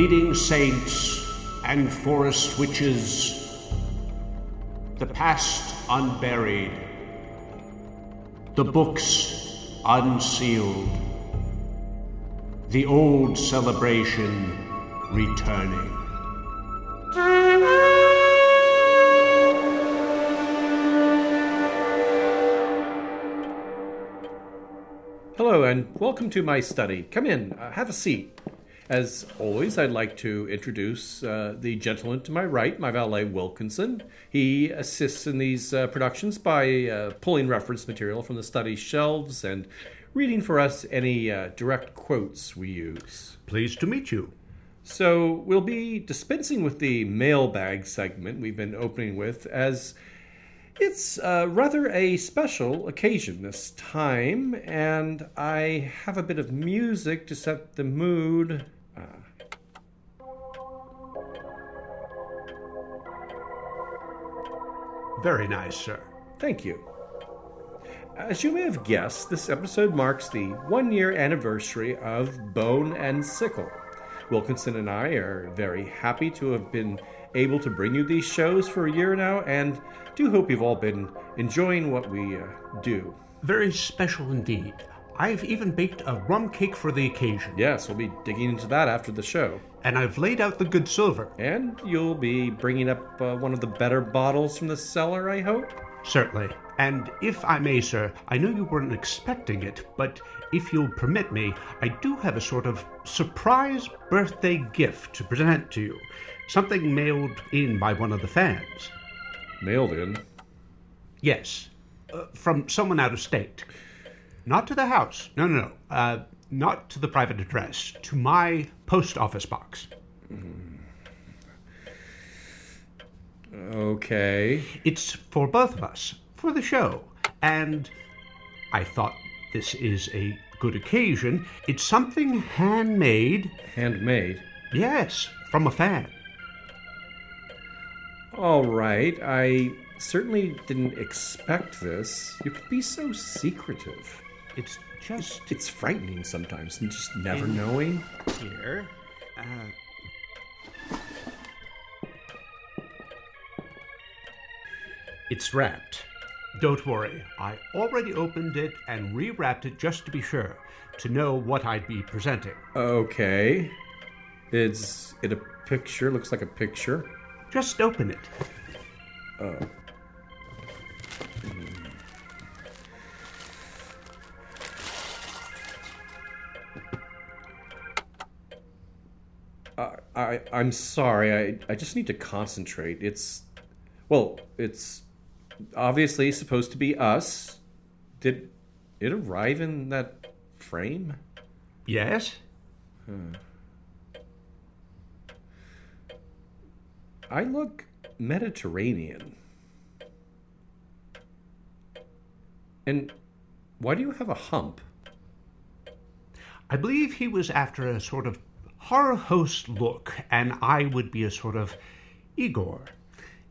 Bleeding saints and forest witches, the past unburied, the books unsealed, the old celebration returning. Hello, and welcome to my study. Come in, uh, have a seat. As always, I'd like to introduce uh, the gentleman to my right, my valet Wilkinson. He assists in these uh, productions by uh, pulling reference material from the study shelves and reading for us any uh, direct quotes we use. Pleased to meet you. So, we'll be dispensing with the mailbag segment we've been opening with, as it's uh, rather a special occasion this time, and I have a bit of music to set the mood. Very nice, sir. Thank you. As you may have guessed, this episode marks the one year anniversary of Bone and Sickle. Wilkinson and I are very happy to have been able to bring you these shows for a year now, and do hope you've all been enjoying what we uh, do. Very special indeed. I've even baked a rum cake for the occasion. Yes, we'll be digging into that after the show. And I've laid out the good silver. And you'll be bringing up uh, one of the better bottles from the cellar, I hope? Certainly. And if I may, sir, I know you weren't expecting it, but if you'll permit me, I do have a sort of surprise birthday gift to present to you. Something mailed in by one of the fans. Mailed in. Yes, uh, from someone out of state. Not to the house. No, no, no. Uh, not to the private address. To my post office box. Okay. It's for both of us, for the show. And I thought this is a good occasion. It's something handmade. Handmade. Yes, from a fan. All right. I certainly didn't expect this. You could be so secretive. It's just It's frightening sometimes, and just never knowing. here. Uh, it's wrapped. Don't worry, I already opened it and rewrapped it just to be sure, to know what I'd be presenting. Okay. Is it a picture? Looks like a picture. Just open it. I, I I'm sorry. I I just need to concentrate. It's well, it's obviously supposed to be us. Did it arrive in that frame? Yes? Hmm. I look Mediterranean. And why do you have a hump? I believe he was after a sort of horror host look, and I would be a sort of Igor.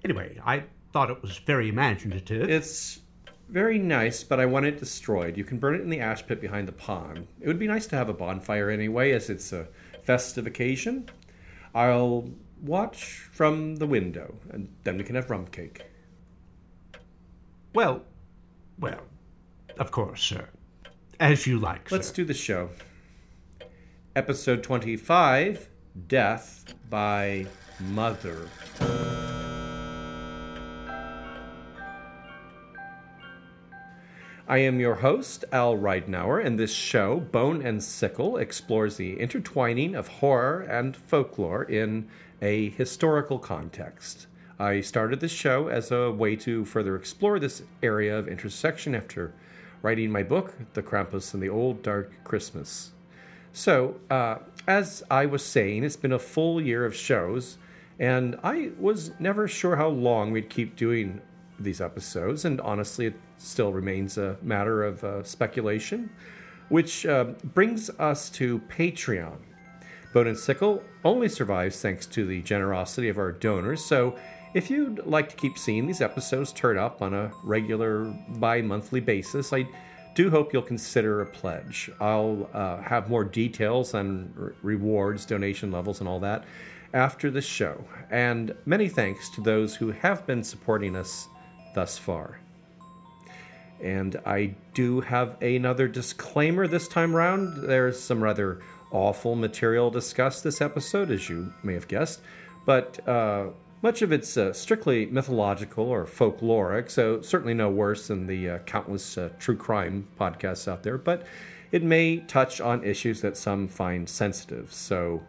Anyway, I thought it was very imaginative. It's very nice, but I want it destroyed. You can burn it in the ash pit behind the pond. It would be nice to have a bonfire anyway, as it's a festive occasion. I'll watch from the window, and then we can have rum cake. well, well, of course, sir. As you like, Let's sir. do the show. Episode 25 Death by Mother. I am your host, Al Ridenour, and this show, Bone and Sickle, explores the intertwining of horror and folklore in a historical context. I started this show as a way to further explore this area of intersection after writing my book, The Krampus and the Old Dark Christmas. So, uh, as I was saying, it's been a full year of shows, and I was never sure how long we'd keep doing these episodes, and honestly, it still remains a matter of uh, speculation, which uh, brings us to Patreon. Bone and Sickle only survives thanks to the generosity of our donors, so If you'd like to keep seeing these episodes turn up on a regular bi monthly basis, I do hope you'll consider a pledge. I'll uh, have more details on r- rewards, donation levels, and all that after the show. And many thanks to those who have been supporting us thus far. And I do have another disclaimer this time around. There's some rather awful material discussed this episode, as you may have guessed, but uh, much of it's uh, strictly mythological or folkloric, so certainly no worse than the uh, countless uh, true crime podcasts out there, but it may touch on issues that some find sensitive, so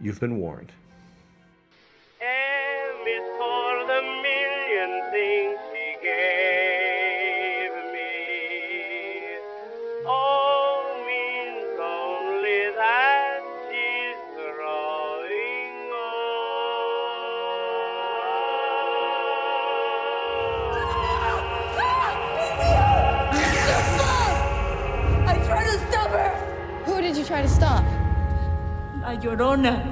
you've been warned. M is for the million things gave try to stop? La Llorona.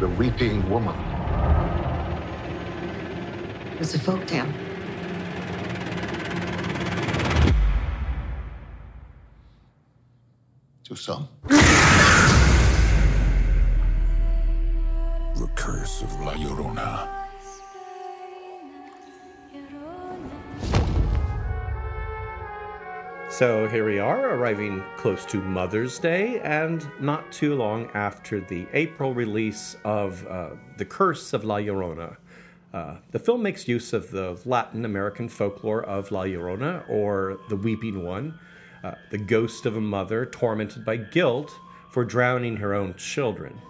The Weeping Woman. It's a folk tale. To some. The Curse of La Llorona. So here we are, arriving close to Mother's Day, and not too long after the April release of uh, The Curse of La Llorona. Uh, the film makes use of the Latin American folklore of La Llorona, or the Weeping One, uh, the ghost of a mother tormented by guilt for drowning her own children.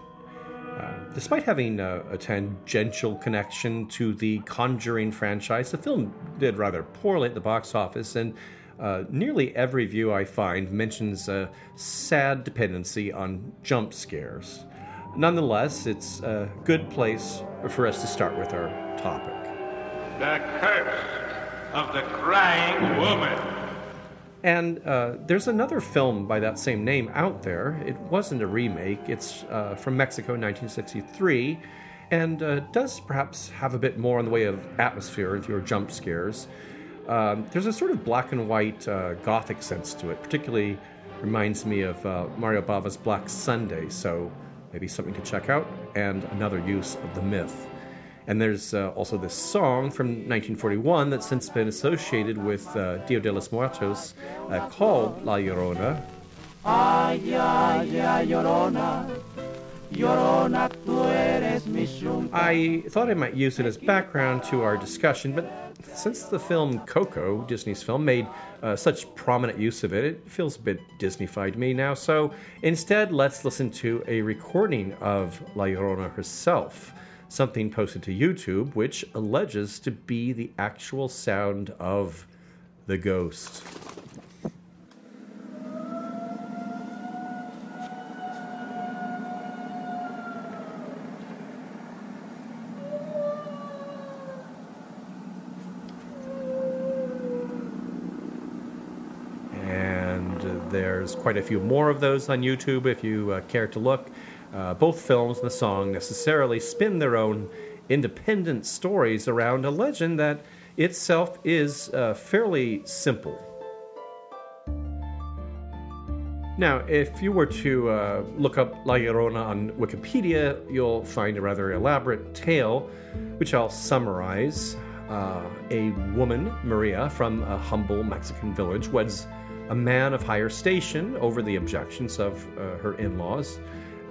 Uh, despite having a, a tangential connection to the Conjuring franchise, the film did rather poorly at the box office, and uh, nearly every view I find mentions a sad dependency on jump scares. Nonetheless, it's a good place for us to start with our topic. The curse of the crying woman. And uh, there's another film by that same name out there. It wasn't a remake, it's uh, from Mexico 1963, and uh, does perhaps have a bit more in the way of atmosphere and fewer jump scares. Um, there's a sort of black and white uh, gothic sense to it, particularly reminds me of uh, Mario Bava's Black Sunday, so maybe something to check out, and another use of the myth. And there's uh, also this song from 1941 that's since been associated with uh, Dia de los Muertos uh, called La Llorona. Ay, ay, ay, Llorona. Llorona, tú eres mi. I thought I might use it as background to our discussion, but since the film Coco, Disney's film, made uh, such prominent use of it, it feels a bit Disneyfied to me now. So instead, let's listen to a recording of La Llorona herself, something posted to YouTube, which alleges to be the actual sound of the ghost. and uh, there's quite a few more of those on YouTube if you uh, care to look. Uh, both films and the song necessarily spin their own independent stories around a legend that itself is uh, fairly simple. Now, if you were to uh, look up La Llorona on Wikipedia, you'll find a rather elaborate tale, which I'll summarize. Uh, a woman, Maria, from a humble Mexican village, weds a man of higher station over the objections of uh, her in laws.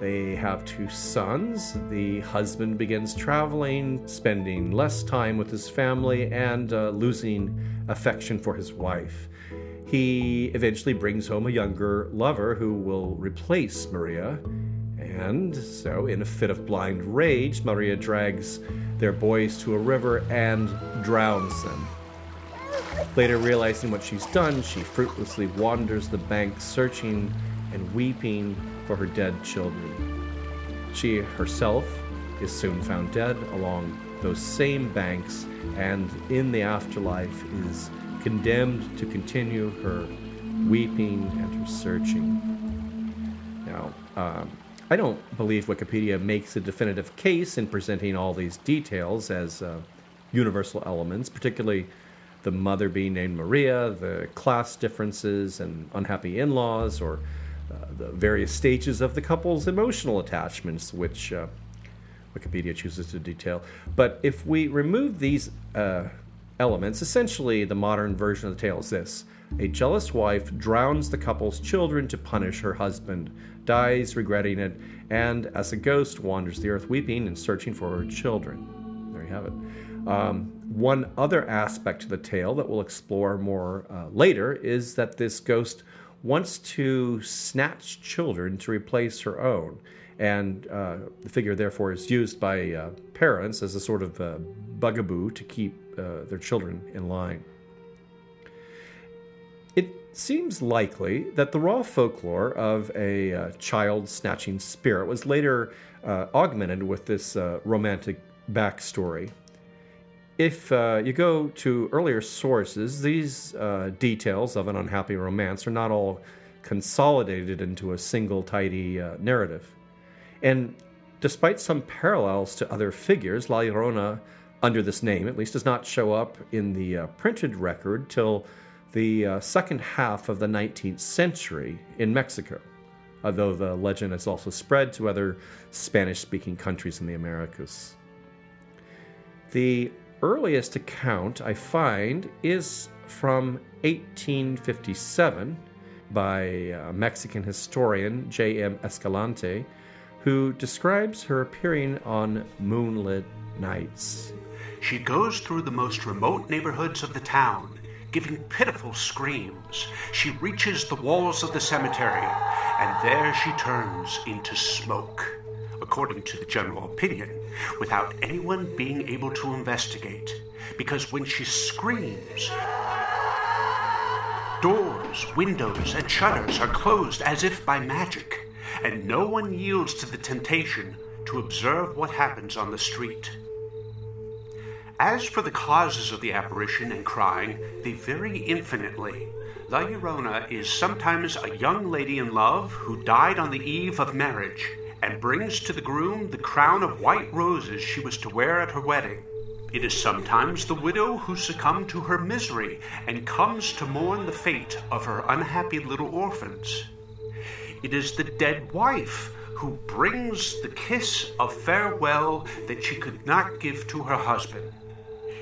They have two sons. The husband begins traveling, spending less time with his family, and uh, losing affection for his wife. He eventually brings home a younger lover who will replace Maria. And so, in a fit of blind rage, Maria drags their boys to a river and drowns them. Later, realizing what she's done, she fruitlessly wanders the bank, searching and weeping for her dead children. She herself is soon found dead along those same banks, and in the afterlife is condemned to continue her weeping and her searching. Now, um, I don't believe Wikipedia makes a definitive case in presenting all these details as uh, universal elements, particularly the mother being named Maria, the class differences and unhappy in laws, or uh, the various stages of the couple's emotional attachments, which uh, Wikipedia chooses to detail. But if we remove these uh, elements, essentially the modern version of the tale is this a jealous wife drowns the couple's children to punish her husband, dies regretting it, and as a ghost wanders the earth weeping and searching for her children. There you have it. Um, one other aspect to the tale that we'll explore more uh, later is that this ghost wants to snatch children to replace her own. And uh, the figure, therefore, is used by uh, parents as a sort of uh, bugaboo to keep uh, their children in line. It seems likely that the raw folklore of a uh, child snatching spirit was later augmented with this romantic backstory if uh, you go to earlier sources, these uh, details of an unhappy romance are not all consolidated into a single tidy uh, narrative. And despite some parallels to other figures, La Llorona, under this name at least, does not show up in the uh, printed record till the uh, second half of the 19th century in Mexico, although the legend has also spread to other Spanish speaking countries in the Americas. The earliest account I find is from 1857 by a Mexican historian J.M. Escalante, who describes her appearing on moonlit nights. She goes through the most remote neighborhoods of the town, giving pitiful screams. She reaches the walls of the cemetery, and there she turns into smoke according to the general opinion, without anyone being able to investigate. Because when she screams, doors, windows, and shutters are closed as if by magic, and no one yields to the temptation to observe what happens on the street. As for the causes of the apparition and crying, they vary infinitely. La Llorona is sometimes a young lady in love who died on the eve of marriage and brings to the groom the crown of white roses she was to wear at her wedding. It is sometimes the widow who succumbed to her misery and comes to mourn the fate of her unhappy little orphans. It is the dead wife who brings the kiss of farewell that she could not give to her husband.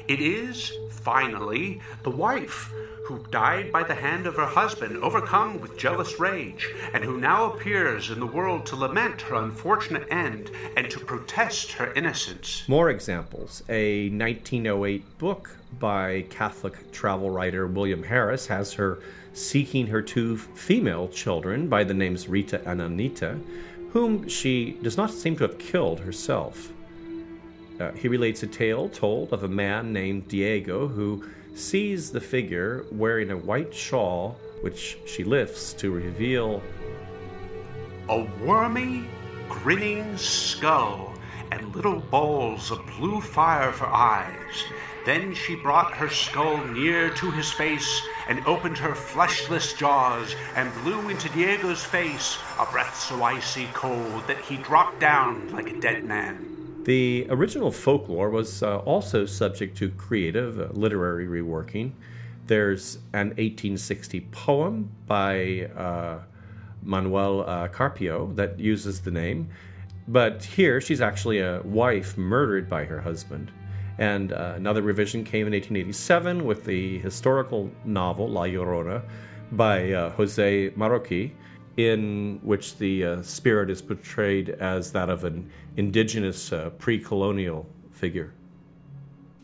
It is, finally, the wife who died by the hand of her husband, overcome with jealous rage, and who now appears in the world to lament her unfortunate end and to protest her innocence. More examples. A 1908 book by Catholic travel writer William Harris has her seeking her two female children by the names Rita and Anita, whom she does not seem to have killed herself. Uh, he relates a tale told of a man named Diego who sees the figure wearing a white shawl, which she lifts to reveal a wormy, grinning skull and little balls of blue fire for eyes. Then she brought her skull near to his face and opened her fleshless jaws and blew into Diego's face a breath so icy cold that he dropped down like a dead man. The original folklore was uh, also subject to creative uh, literary reworking. There's an 1860 poem by uh, Manuel uh, Carpio that uses the name, but here she's actually a wife murdered by her husband. And uh, another revision came in 1887 with the historical novel La Llorona by uh, Jose Marroquí, in which the spirit is portrayed as that of an indigenous uh, pre colonial figure.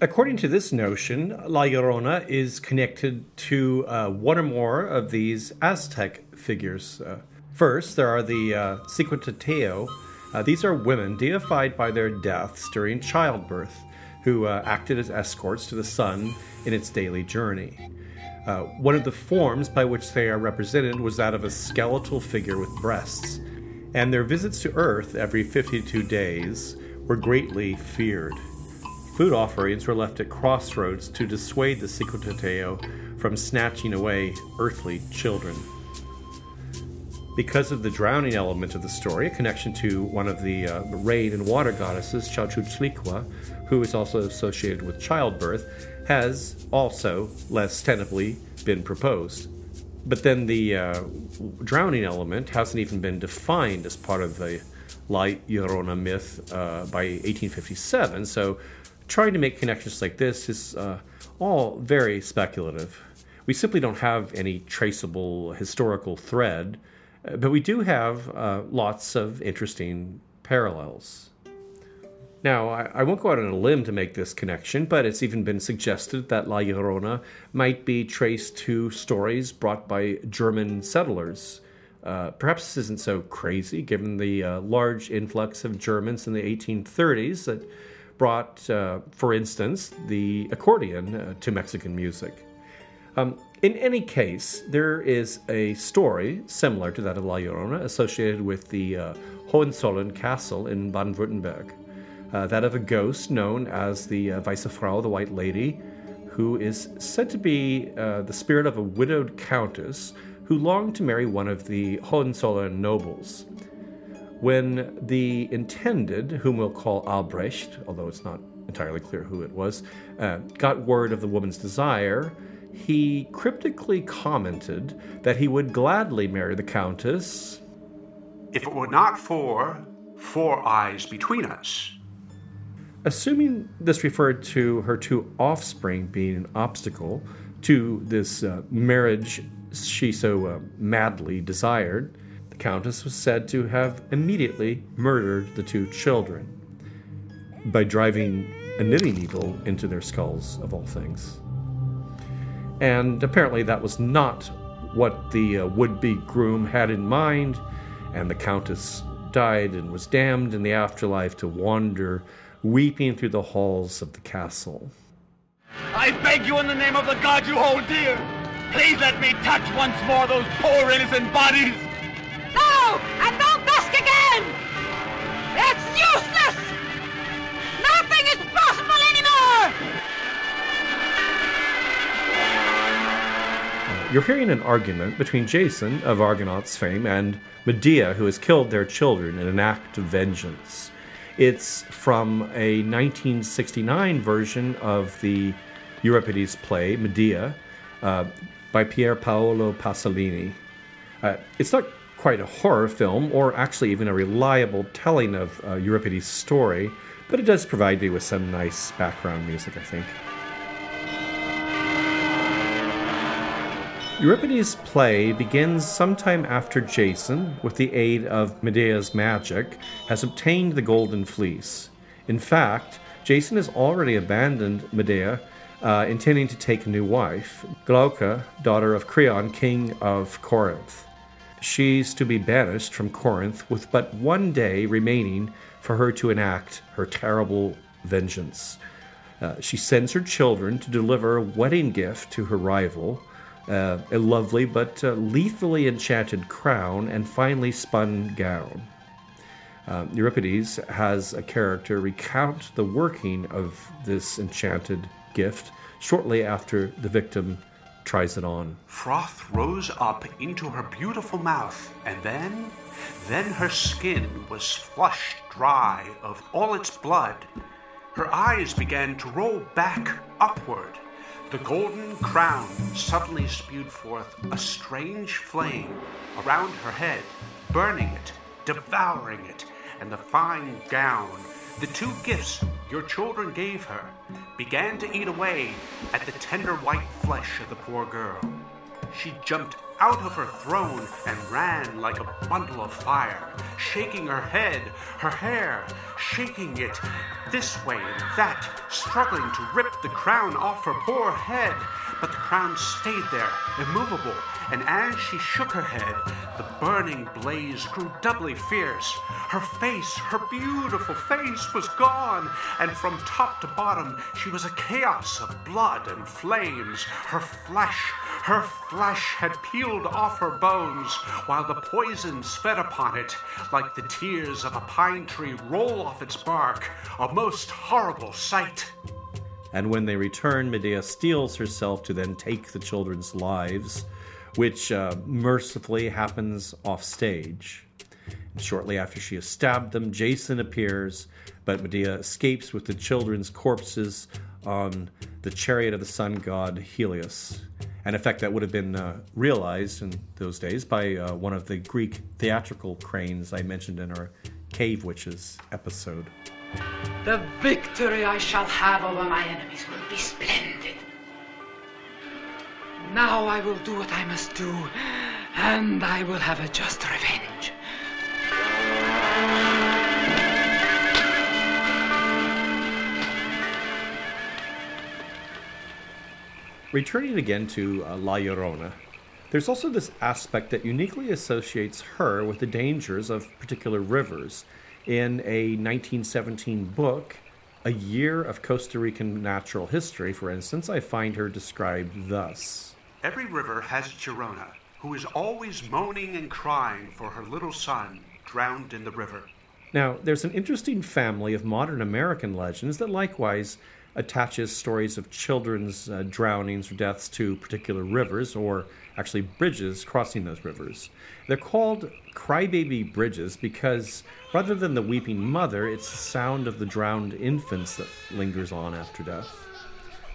According to this notion, La Llorona is connected to uh, one or more of these Aztec figures. Uh, first, there are the uh. Uh, these are women deified by their deaths during childbirth, who uh, acted as escorts to the sun in its daily journey. Uh, one of the forms by which they are represented was that of a skeletal figure with breasts, and their visits to Earth every 52 days were greatly feared. Food offerings were left at crossroads to dissuade the Cihuateteo from snatching away earthly children. because of the drowning element of the story, a connection to one of the uh, rain and water goddesses, Chalchiuhtlicue, who is also associated with childbirth, has also less tentatively been proposed. But then the uh, drowning element hasn't even been defined as part of the La Llorona myth uh, by 1857, so trying to make connections like this is uh, all very speculative. We simply don't have any traceable historical thread uh, but we do have uh, lots of interesting parallels. Now, I, I, won't go out on a limb to make this connection, but it's even been suggested that La Llorona might be traced to stories brought by German settlers. Uh, perhaps this isn't so crazy given the uh, large influx of Germans in the 1830s that brought, uh, for instance, the accordion uh, to Mexican music. Um, in any case, there is a story similar to that of La Llorona associated with the uh, Hohenzollern Castle in Baden Württemberg. Uh, that of a ghost known as the uh, Frau, the White Lady, who is said to be uh, the spirit of a widowed countess who longed to marry one of the Hohenzollern nobles. When the intended, whom we'll call Albrecht, although it's not entirely clear who it was, uh, got word of the woman's desire, he cryptically commented that he would gladly marry the Countess. If it were not for four eyes between us. Assuming this referred to her two offspring being an obstacle to this uh, marriage she so uh, madly desired, the Countess was said to have immediately murdered the two children by driving a knitting needle into their skulls, of all things. And apparently, that was not what the uh, would be groom had in mind, and the Countess died and was damned in the afterlife to wander weeping through the halls of the castle. I beg you in the name of the God you hold dear, please let me touch once more those poor innocent bodies. No! And no dusk again! It's useless! Nothing is possible anymore! Uh, you're hearing an argument between Jason of Argonauts fame and Medea, who has killed their children in an act of vengeance. It's from a 1969 version of the Euripides play, Medea, uh, by Pier Paolo Pasolini. Uh, it's not quite a horror film, or actually even a reliable telling of uh, Euripides' story, but it does provide me with some nice background music, I think. Euripides' play begins sometime after Jason, with the aid of Medea's magic, has obtained the Golden Fleece. In fact, Jason has already abandoned Medea, uh, intending to take a new wife, Glauca, daughter of Creon, king of Corinth. She's to be banished from Corinth with but one day remaining for her to enact her terrible vengeance. Uh, she sends her children to deliver a wedding gift to her rival, uh, a lovely but uh, lethally enchanted crown, and finely spun gown. Um, Euripides has a character recount the working of this enchanted gift shortly after the victim tries it on. Froth rose up into her beautiful mouth, and then, then her skin was flushed dry of all its blood. Her eyes began to roll back upward the golden crown suddenly spewed forth a strange flame around her head, burning it, devouring it, and the fine gown, the two gifts your children gave her, began to eat away at the tender white flesh of the poor girl. She jumped out of her throne and ran like a bundle of fire, shaking her head, her hair, shaking it this way and that, struggling to rip the crown off her poor head. But the crown stayed there, immovable, and as she shook her head, the burning blaze grew doubly fierce. Her face, her beautiful face, was gone, and from top to bottom she was a chaos of blood and flames. Her flesh, her flesh had peeled off her bones, while the poison sped upon it, like the tears of a pine tree roll off its bark, a most horrible sight. And when they return, Medea steels herself to then take the children's lives. Which uh, mercifully happens off stage. Shortly after she has stabbed them, Jason appears, but Medea escapes with the children's corpses on the chariot of the sun god Helios. An effect that would have been uh, realized in those days by uh, one of the Greek theatrical cranes I mentioned in our Cave Witches episode. The victory I shall have over my enemies will be splendid. Now I will do what I must do, and I will have a just revenge. Returning again to uh, La Llorona, there's also this aspect that uniquely associates her with the dangers of particular rivers. In a 1917 book, A Year of Costa Rican Natural History, for instance, I find her described thus Every river has Llorona, who is always moaning and crying for her little son drowned in the river. Now, there's an interesting family of modern American legends that likewise attaches stories of children's uh, drownings or deaths to particular rivers or actually bridges crossing those rivers. They're called crybaby bridges because rather than the weeping mother, it's the sound of the drowned infants that lingers on after death.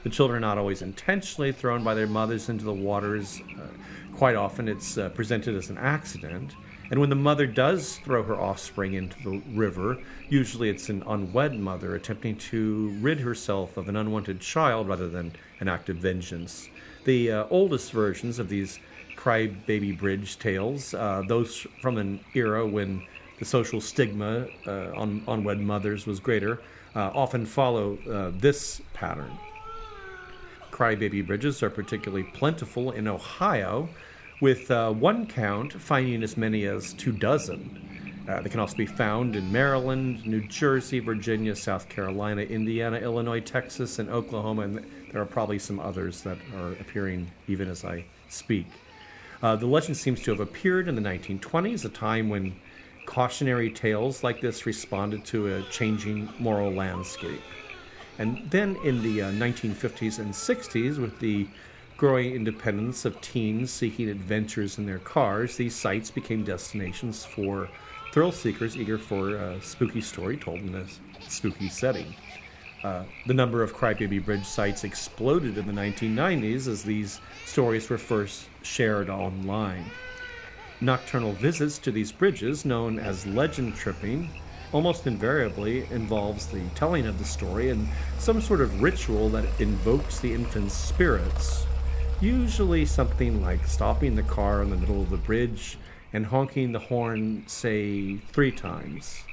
The children are not always intentionally thrown by their mothers into the waters. Uh, quite often, it's uh, presented as an accident. And when the mother does throw her offspring into the river, usually it's an unwed mother attempting to rid herself of an unwanted child rather than an act of vengeance. The uh, oldest versions of these crybaby bridge tales, uh, those from an era when the social stigma uh, on unwed mothers was greater, uh, often follow uh, this pattern. Crybaby bridges are particularly plentiful in Ohio, with uh, one count finding as many as two dozen. Uh, they can also be found in Maryland, New Jersey, Virginia, South Carolina, Indiana, Illinois, Texas, and Oklahoma, and there are probably some others that are appearing even as I speak. Uh, the legend seems to have appeared in the 1920s, a time when cautionary tales like this responded to a changing moral landscape. And then in the uh, 1950s and 60s, with the growing independence of teens seeking adventures in their cars, these sites became destinations for thrill seekers eager for a spooky story told in a spooky setting. Uh, the number of Crybaby Bridge sites exploded in the 1990s as these stories were first shared online. Nocturnal visits to these bridges, known as legend tripping, almost invariably involves the telling of the story and some sort of ritual that invokes the infant's spirits. Usually something like stopping the car in the middle of the bridge and honking the horn, say, three times.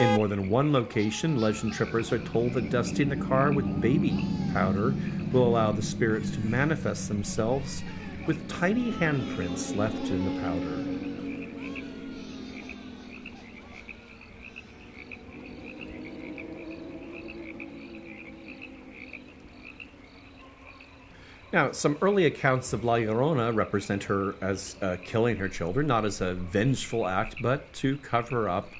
In more than one location, legend trippers are told that dusting the car with baby powder will allow the spirits to manifest themselves with tiny handprints left in the powder. Now, some early accounts of La Llorona represent her as uh, killing her children, not as a vengeful act, but to cover up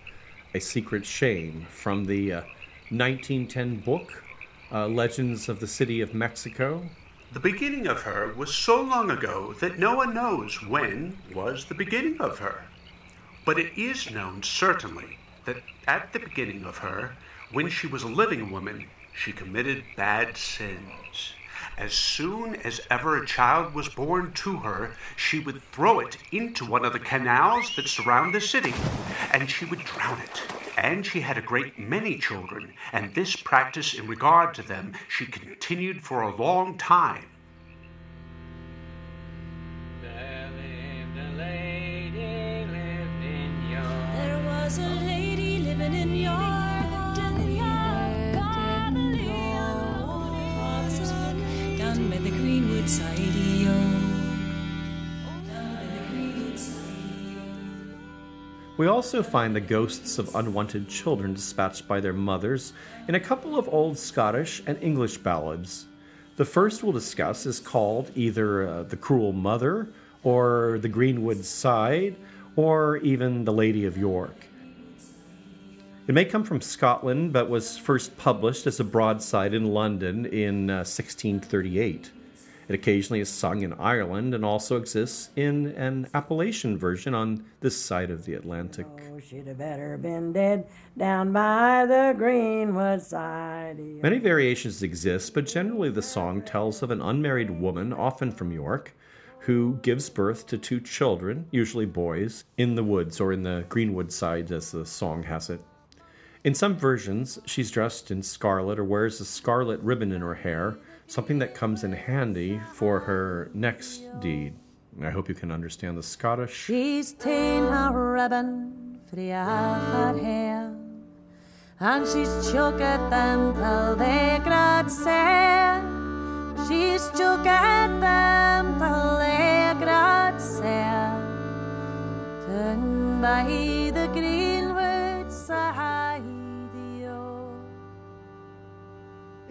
a secret shame. From the uh, 1910 book, uh, Legends of the City of Mexico. The beginning of her was so long ago that no one knows when was the beginning of her. But it is known certainly that at the beginning of her, when she was a living woman, she committed bad sins. As soon as ever a child was born to her, she would throw it into one of the canals that surround the city, and she would drown it. And she had a great many children, and this practice in regard to them she continued for a long time. We also find the ghosts of unwanted children dispatched by their mothers in a couple of old Scottish and English ballads. The first we'll discuss is called either uh, The Cruel Mother, or The Greenwood Side, or even The Lady of York. It may come from Scotland, but was first published as a broadside in London in uh, 1638. It occasionally is sung in Ireland and also exists in an Appalachian version on this side of the Atlantic. Oh, she'd have better been dead down by the Greenwood side. Many variations exist, but generally the song tells of an unmarried woman, often from York, who gives birth to two children, usually boys, in the woods or in the Greenwood side, as the song has it. In some versions, she's dressed in scarlet or wears a scarlet ribbon in her hair, something that comes in handy for her next deed. I hope you can understand the Scottish. She's ta'en her ribbon for the half hair, and she's at them till they grad sair. She's at them till they grad sair. Turn by the greenwood side.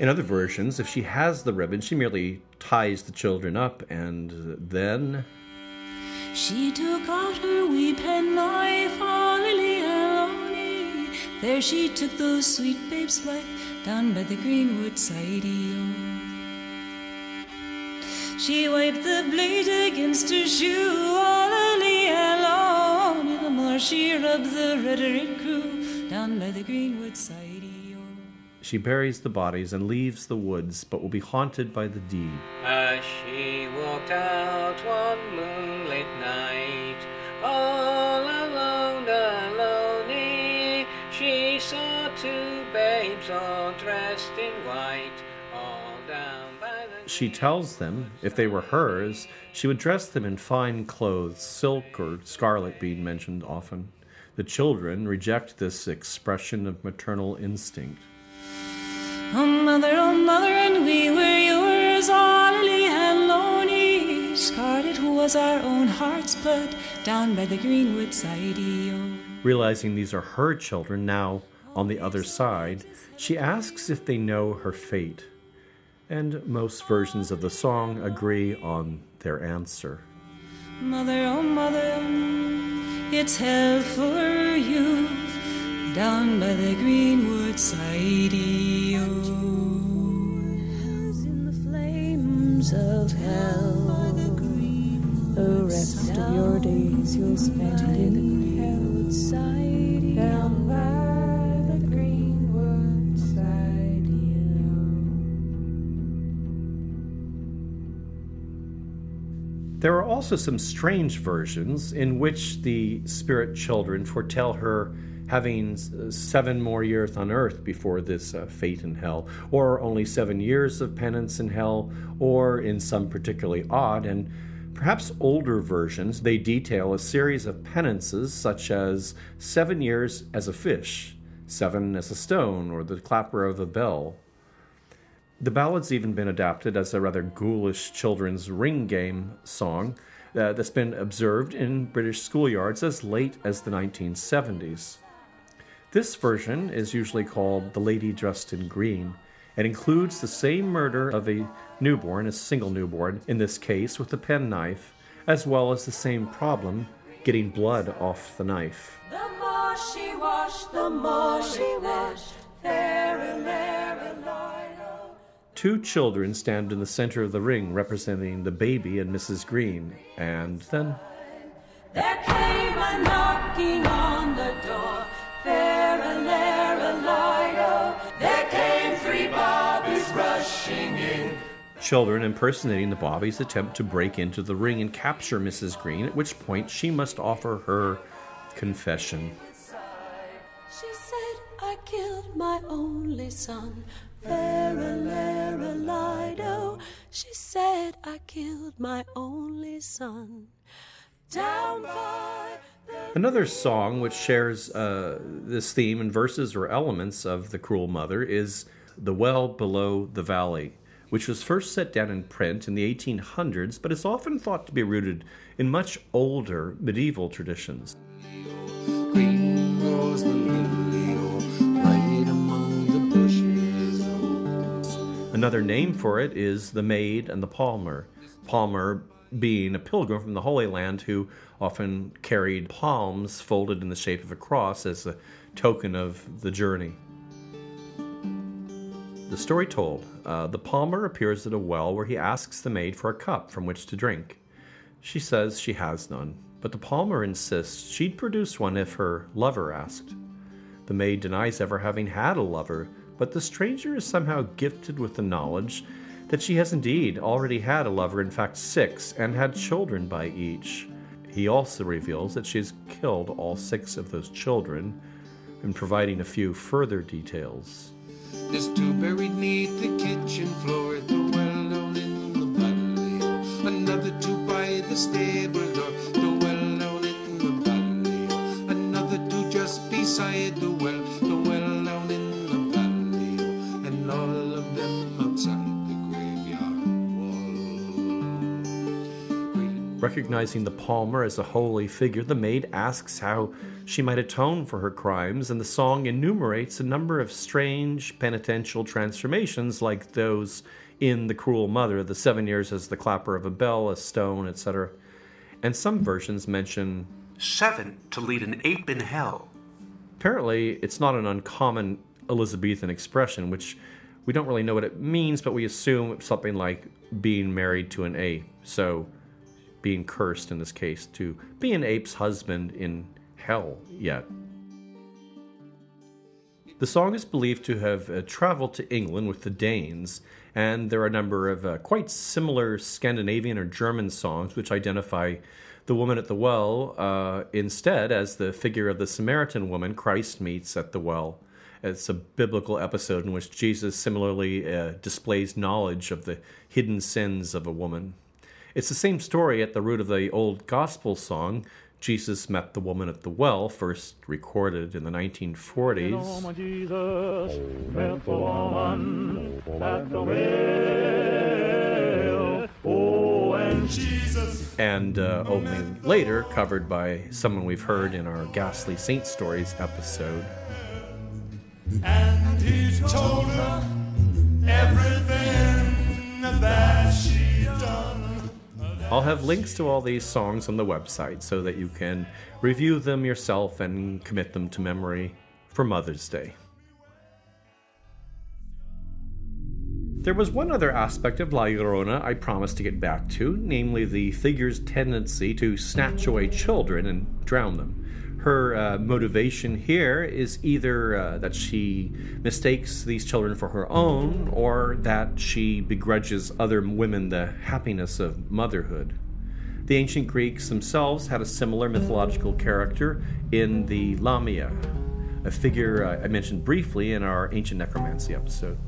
In other versions, if she has the ribbon, she merely ties the children up and then. She took out her wee penknife, oh lily. There she took those sweet babes' life down by the greenwood side. She wiped the blade against her shoe, lily. The more she rubbed the redder it grew down by the greenwood side. She buries the bodies and leaves the woods, but will be haunted by the deed. As she walked out one moonlit night, all alone, alone, she saw two babes all dressed in white, all down by the. She tells them if they were hers, she would dress them in fine clothes, silk or scarlet being mentioned often. The children reject this expression of maternal instinct. Oh, mother, oh, mother, and we were yours, Ollie and. Scarlet was our own heart's blood down by the greenwood side. Realizing these are her children now on the other side, she asks if they know her fate. And most versions of the song agree on their answer. Mother, oh, mother, it's hell for you down by the greenwood side. Of hell. The rest of your days you'll spend in hell's side. Down by the side. There are also some strange versions in which the spirit children foretell her having seven more years on earth before this uh, fate in hell, or only seven years of penance in hell, or in some particularly odd and perhaps older versions, they detail a series of penances such as seven years as a fish, seven as a stone, or the clapper of a bell. The ballad's even been adapted as a rather ghoulish children's ring game song uh, that's been observed in British schoolyards as late as the 1970s. This version is usually called The Lady Dressed in Green and includes the same murder of a newborn, a single newborn in this case, with a penknife, as well as the same problem getting blood off the knife. The more she washed, the more she washed. Two children stand in the center of the ring representing the baby and Mrs. Green, and then. There came a knocking on Children impersonating the Bobbies attempt to break into the ring and capture Mrs. Green, at which point she must offer her confession. She said, I killed my only son. She said, I killed my only son. Down by Another song which shares uh, this theme and verses or elements of The Cruel Mother is The Well Below the Valley, which was first set down in print in the 1800s but is often thought to be rooted in much older medieval traditions. Another name for it is the Maid and the Palmer. Palmer being a pilgrim from the Holy Land who often carried palms folded in the shape of a cross as a token of the journey. The story told uh, the palmer appears at a well where he asks the maid for a cup from which to drink. She says she has none, but the palmer insists she'd produce one if her lover asked. The maid denies ever having had a lover, but the stranger is somehow gifted with the knowledge that she has indeed already had a lover, in fact, six, and had children by each. He also reveals that she has killed all six of those children, and providing a few further details. There's two buried neath the kitchen floor at the well down in the valley. Another two by the stable door, the well down in the valley. Another two just beside the well, the well down in the valley. And all of them outside the graveyard wall. Recognizing the palmer as a holy figure, the maid asks how she might atone for her crimes, and the song enumerates a number of strange penitential transformations like those in The Cruel Mother, the seven years as the clapper of a bell, a stone, etc. And some versions mention seven to lead an ape in hell. Apparently, it's not an uncommon Elizabethan expression, which we don't really know what it means, but we assume something like being married to an ape. So, being cursed in this case to be an ape's husband in hell yet. The song is believed to have uh, traveled to England with the Danes, and there are a number of uh, quite similar Scandinavian or German songs which identify the woman at the well uh, instead as the figure of the Samaritan woman Christ meets at the well. It's a biblical episode in which Jesus similarly uh, displays knowledge of the hidden sins of a woman. It's the same story at the root of the old gospel song, Jesus met the woman at the well, first recorded in the 1940s. Jesus met the woman at the well. Oh, and Jesus. And uh, only later covered by someone we've heard in our Ghastly Saint Stories episode. And he told her everything I'll have links to all these songs on the website so that you can review them yourself and commit them to memory for Mother's Day. There was one other aspect of La Llorona I promised to get back to, namely the figure's tendency to snatch away children and drown them. Her uh, motivation here is either uh, that she mistakes these children for her own or that she begrudges other women the happiness of motherhood. The ancient Greeks themselves had a similar mythological character in the Lamia, a figure uh, I mentioned briefly in our ancient necromancy episode.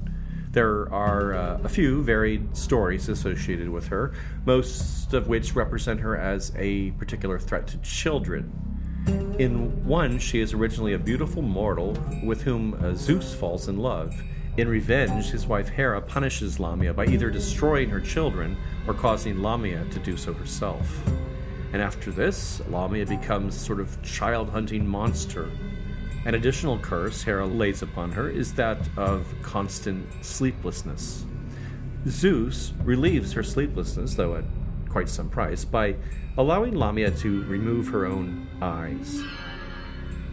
There are uh, a few varied stories associated with her, most of which represent her as a particular threat to children. In one, she is originally a beautiful mortal with whom uh, Zeus falls in love. In revenge, his wife Hera punishes Lamia by either destroying her children or causing Lamia to do so herself. And after this, Lamia becomes sort of child hunting monster. An additional curse Hera lays upon her is that of constant sleeplessness. Zeus relieves her sleeplessness, though at quite some price, by allowing Lamia to remove her own eyes.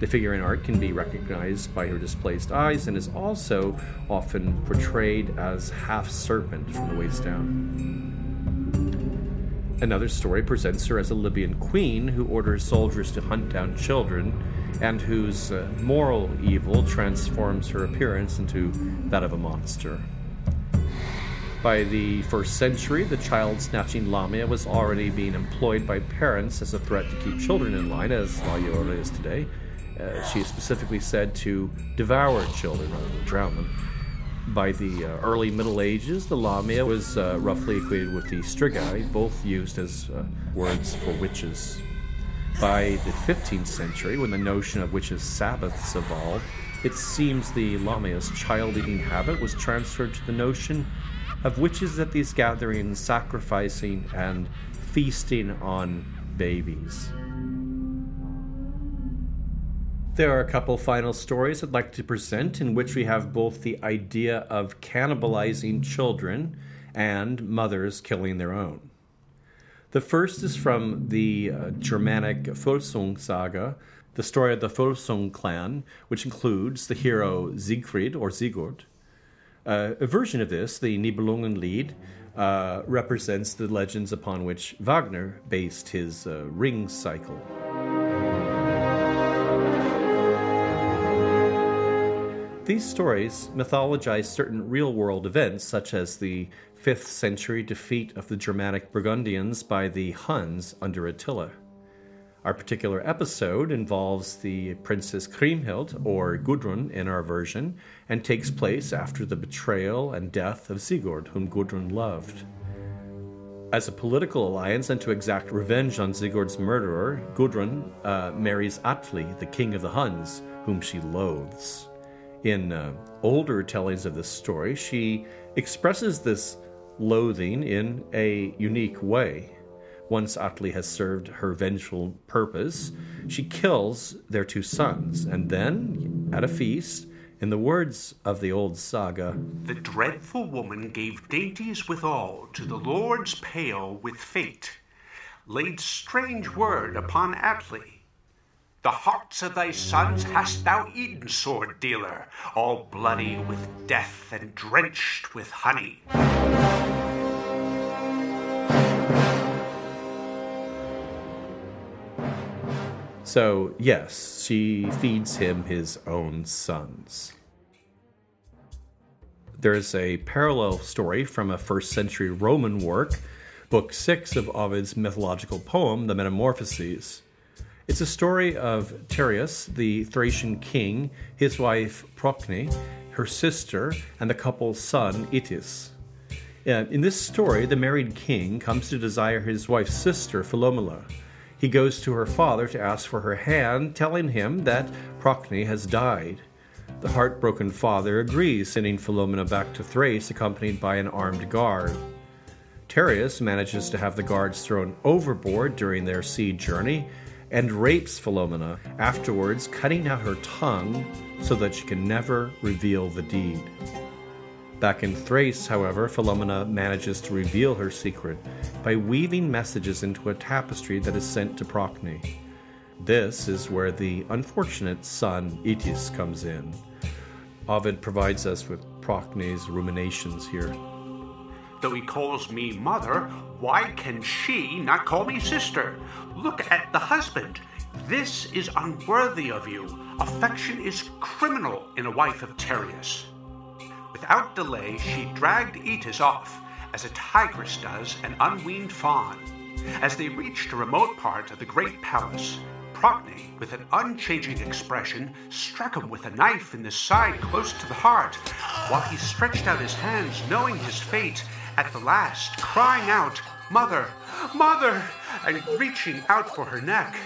The figure in art can be recognized by her displaced eyes and is also often portrayed as half serpent from the waist down. Another story presents her as a Libyan queen who orders soldiers to hunt down children and whose uh, moral evil transforms her appearance into that of a monster. By the first century, the child snatching Lamia was already being employed by parents as a threat to keep children in line, as La Llorona is today. Uh, she is specifically said to devour children rather than drown them. By the uh, early Middle Ages, the Lamia was uh, roughly equated with the Strigai, both used as uh, words for witches. By the 15th century, when the notion of witches' Sabbaths evolved, it seems the Lamia's child eating habit was transferred to the notion of witches at these gatherings sacrificing and feasting on babies. There are a couple final stories I'd like to present in which we have both the idea of cannibalizing children and mothers killing their own. The first is from the uh, Germanic Volsung saga, the story of the Volsung clan, which includes the hero Siegfried or Sigurd, Uh, a version of this, the Nibelungenlied, uh, represents the legends upon which Wagner based his uh, ring cycle. These stories mythologize certain real world events, such as the 5th century defeat of the Germanic Burgundians by the Huns under Attila. Our particular episode involves the Princess Kriemhild, or Gudrun in our version, and takes place after the betrayal and death of Sigurd, whom Gudrun loved. As a political alliance and to exact revenge on Sigurd's murderer, Gudrun uh, marries Atli, the king of the Huns, whom she loathes. In uh, older tellings of this story, she expresses this loathing in a unique way. Once Atli has served her vengeful purpose, she kills their two sons, and then, at a feast, in the words of the old saga, the dreadful woman gave dainties withal to the lords pale with fate, laid strange word upon Atli the hearts of thy sons hast thou eaten, sword dealer, all bloody with death and drenched with honey. So, yes, she feeds him his own sons. There is a parallel story from a first century Roman work, Book 6 of Ovid's mythological poem, The Metamorphoses. It's a story of Tereus, the Thracian king, his wife Procne, her sister, and the couple's son Itys. Uh, in this story, the married king comes to desire his wife's sister, Philomela. He goes to her father to ask for her hand, telling him that Procne has died. The heartbroken father agrees, sending Philomena back to Thrace accompanied by an armed guard. Tereus manages to have the guards thrown overboard during their sea journey and rapes Philomena, afterwards cutting out her tongue so that she can never reveal the deed. Back in Thrace, however, Philomela manages to reveal her secret by weaving messages into a tapestry that is sent to Procne. This is where the unfortunate son Itys comes in. Ovid provides us with Procne's ruminations here. Though he calls me mother, why can she not call me sister? Look at the husband. This is unworthy of you. Affection is criminal in a wife of Tereus. Without delay, she dragged Itys off, as a tigress does an unweaned fawn. As they reached a remote part of the great palace, Procne, with an unchanging expression, struck him with a knife in the side close to the heart, while he stretched out his hands, knowing his fate, at the last, crying out, Mother, Mother, and reaching out for her neck.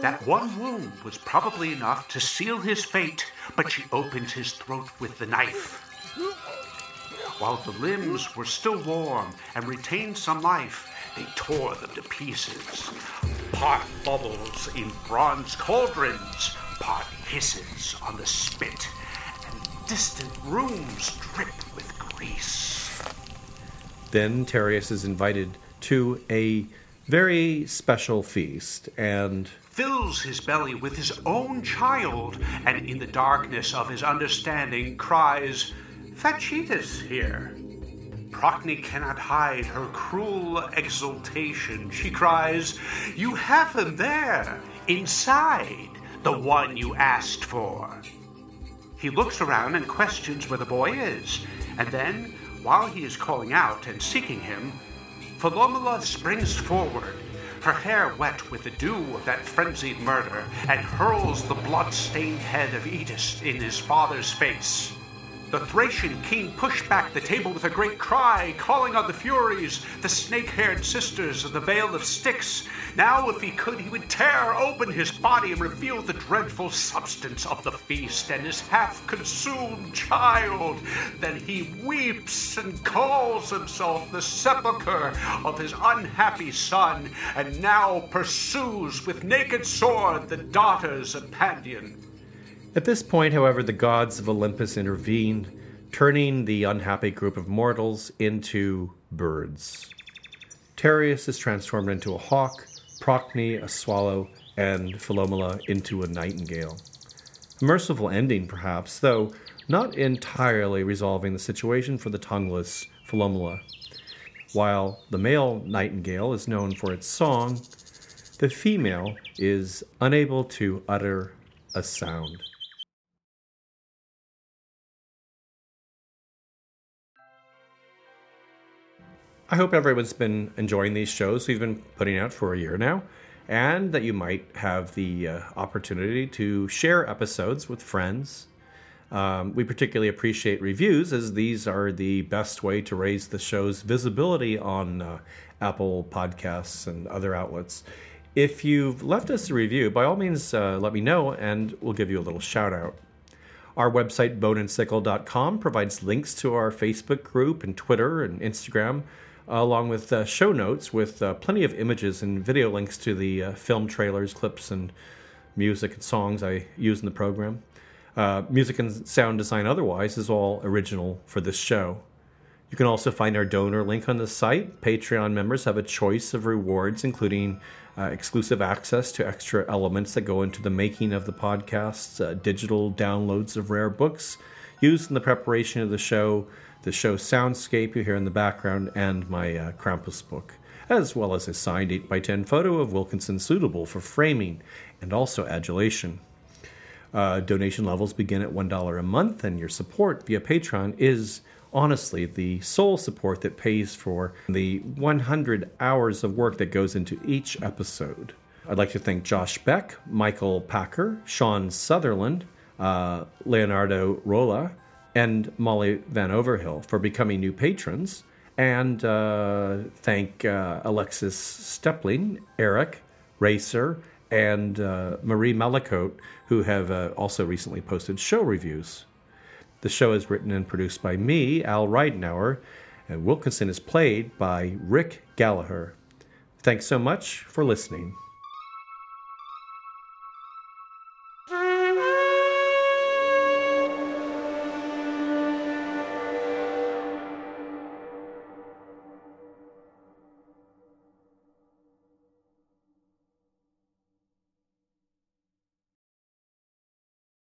That one wound was probably enough to seal his fate, but she opened his throat with the knife. While the limbs were still warm and retained some life, they tore them to pieces. Part bubbles in bronze cauldrons, part hisses on the spit, and distant rooms drip with grease. Then Tereus is invited to a very special feast and fills his belly with his own child, and in the darkness of his understanding cries, Facitas here. Procne cannot hide her cruel exultation. She cries, You have him there, inside, the one you asked for. He looks around and questions where the boy is, and then, while he is calling out and seeking him, Philomela springs forward, her hair wet with the dew of that frenzied murder, and hurls the blood-stained head of Itys in his father's face. The Thracian king pushed back the table with a great cry, calling on the Furies, the snake haired sisters of the Vale of Styx. Now, if he could, he would tear open his body and reveal the dreadful substance of the feast and his half consumed child. Then he weeps and calls himself the sepulchre of his unhappy son, and now pursues with naked sword the daughters of Pandion. At this point, however, the gods of Olympus intervened, turning the unhappy group of mortals into birds. Tereus is transformed into a hawk, Procne a swallow, and Philomela into a nightingale. A merciful ending, perhaps, though not entirely resolving the situation for the tongueless Philomela. While the male nightingale is known for its song, the female is unable to utter a sound. I hope everyone's been enjoying these shows we've been putting out for a year now, and that you might have the uh, opportunity to share episodes with friends. Um, we particularly appreciate reviews, as these are the best way to raise the show's visibility on uh, Apple Podcasts and other outlets. If you've left us a review, by all means, uh, let me know, and we'll give you a little shout out. Our website, boneandsickle.com, provides links to our Facebook group and Twitter and Instagram along with uh, show notes with uh, plenty of images and video links to the uh, film trailers, clips, and music and songs I use in the program. Uh, music and sound design otherwise is all original for this show. You can also find our donor link on the site. Patreon members have a choice of rewards, including uh, exclusive access to extra elements that go into the making of the podcasts, uh, digital downloads of rare books used in the preparation of the show, the show soundscape you hear in the background, and my uh, Krampus book, as well as a signed 8x10 photo of Wilkinson suitable for framing and also adulation. Uh, donation levels begin at $1 a month, and your support via Patreon is honestly the sole support that pays for the 100 hours of work that goes into each episode. I'd like to thank Josh Beck, Michael Packer, Sean Sutherland, uh, Leonardo Rolla, and Molly Van Overhill for becoming new patrons, and uh, thank uh, Alexis Stepling, Eric, Racer, and uh, Marie Malakote, who have uh, also recently posted show reviews. The show is written and produced by me, Al Ridenour, and Wilkinson is played by Rick Gallagher. Thanks so much for listening.